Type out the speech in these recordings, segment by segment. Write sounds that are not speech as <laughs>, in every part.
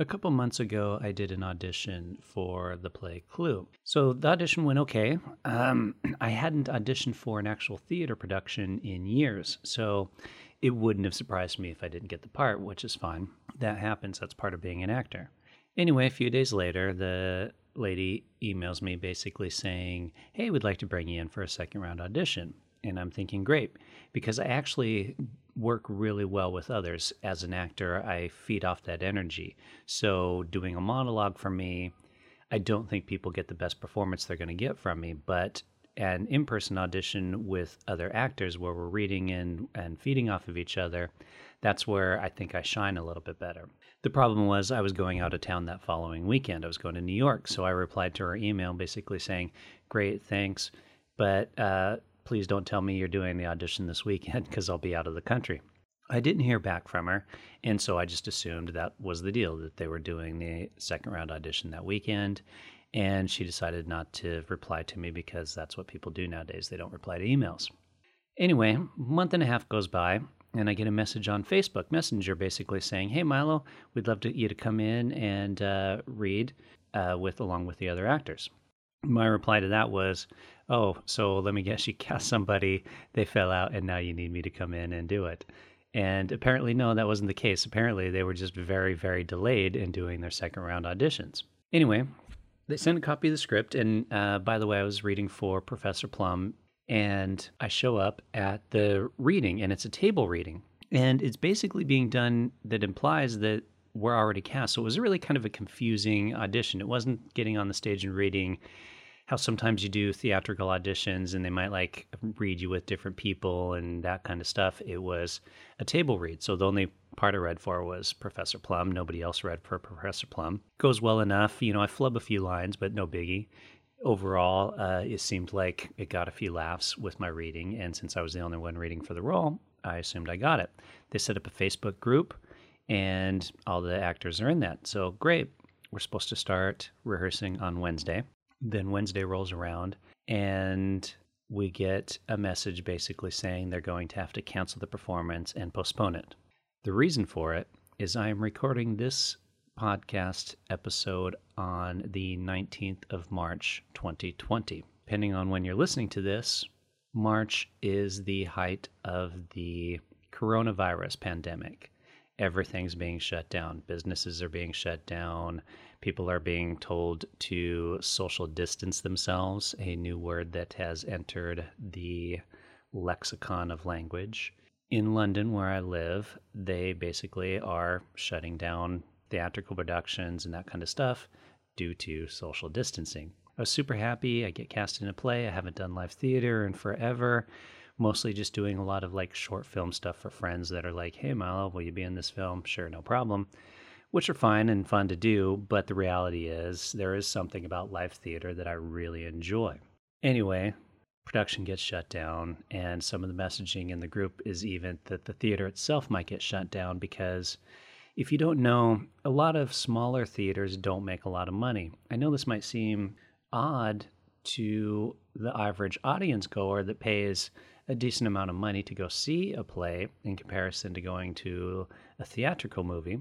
A couple months ago, I did an audition for the play Clue. So the audition went okay. Um, <clears throat> I hadn't auditioned for an actual theater production in years, so it wouldn't have surprised me if I didn't get the part, which is fine. That happens, that's part of being an actor. Anyway, a few days later, the lady emails me basically saying, Hey, we'd like to bring you in for a second round audition. And I'm thinking, great, because I actually work really well with others. As an actor, I feed off that energy. So, doing a monologue for me, I don't think people get the best performance they're going to get from me, but an in person audition with other actors where we're reading in and feeding off of each other, that's where I think I shine a little bit better. The problem was I was going out of town that following weekend. I was going to New York. So I replied to her email basically saying, Great, thanks. But uh, please don't tell me you're doing the audition this weekend <laughs> because I'll be out of the country. I didn't hear back from her, and so I just assumed that was the deal that they were doing the second round audition that weekend. And she decided not to reply to me because that's what people do nowadays. They don't reply to emails. Anyway, month and a half goes by, and I get a message on Facebook Messenger basically saying, "Hey Milo, we'd love to, you to come in and uh, read uh, with along with the other actors." My reply to that was, oh, so let me guess, you cast somebody, they fell out, and now you need me to come in and do it. And apparently, no, that wasn't the case. Apparently, they were just very, very delayed in doing their second round auditions. Anyway, they sent a copy of the script. And uh, by the way, I was reading for Professor Plum, and I show up at the reading, and it's a table reading. And it's basically being done that implies that we're already cast. So it was really kind of a confusing audition. It wasn't getting on the stage and reading how sometimes you do theatrical auditions and they might like read you with different people and that kind of stuff. It was a table read. So the only part I read for was Professor Plum. Nobody else read for Professor Plum. Goes well enough. You know, I flub a few lines, but no biggie. Overall, uh, it seemed like it got a few laughs with my reading. And since I was the only one reading for the role, I assumed I got it. They set up a Facebook group and all the actors are in that. So great. We're supposed to start rehearsing on Wednesday. Then Wednesday rolls around and we get a message basically saying they're going to have to cancel the performance and postpone it. The reason for it is I am recording this podcast episode on the 19th of March 2020. Depending on when you're listening to this, March is the height of the coronavirus pandemic. Everything's being shut down. Businesses are being shut down. People are being told to social distance themselves, a new word that has entered the lexicon of language. In London, where I live, they basically are shutting down theatrical productions and that kind of stuff due to social distancing. I was super happy. I get cast in a play. I haven't done live theater in forever. Mostly just doing a lot of like short film stuff for friends that are like, hey, Milo, will you be in this film? Sure, no problem which are fine and fun to do, but the reality is there is something about live theater that I really enjoy. Anyway, production gets shut down, and some of the messaging in the group is even that the theater itself might get shut down because if you don't know, a lot of smaller theaters don't make a lot of money. I know this might seem odd to the average audience goer that pays a decent amount of money to go see a play in comparison to going to a theatrical movie.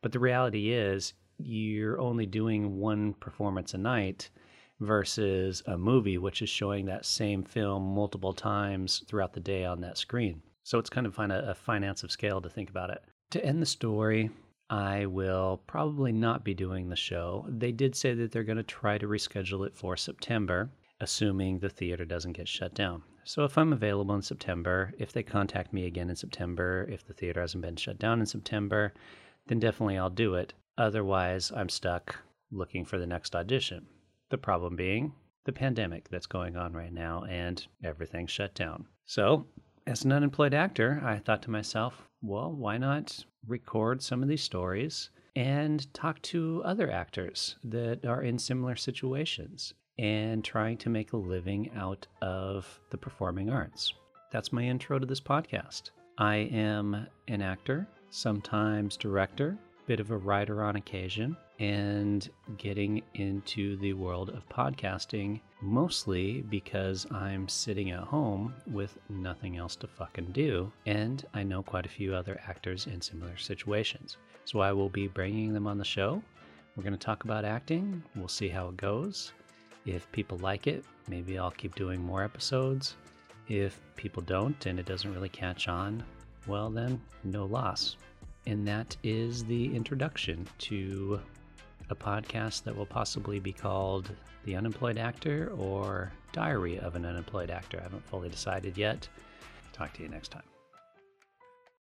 But the reality is, you're only doing one performance a night versus a movie, which is showing that same film multiple times throughout the day on that screen. So it's kind of a, finance of scale to think about it. To end the story, I will probably not be doing the show. They did say that they're going to try to reschedule it for September, assuming the theater doesn't get shut down. So if I'm available in September, if they contact me again in September, if the theater hasn't been shut down in September, then definitely I'll do it. Otherwise, I'm stuck looking for the next audition. The problem being the pandemic that's going on right now and everything's shut down. So, as an unemployed actor, I thought to myself, well, why not record some of these stories and talk to other actors that are in similar situations and trying to make a living out of the performing arts? That's my intro to this podcast. I am an actor sometimes director, bit of a writer on occasion, and getting into the world of podcasting mostly because I'm sitting at home with nothing else to fucking do, and I know quite a few other actors in similar situations. So I will be bringing them on the show. We're going to talk about acting. We'll see how it goes. If people like it, maybe I'll keep doing more episodes. If people don't and it doesn't really catch on, well, then no loss. And that is the introduction to a podcast that will possibly be called The Unemployed Actor or Diary of an Unemployed Actor. I haven't fully decided yet. Talk to you next time.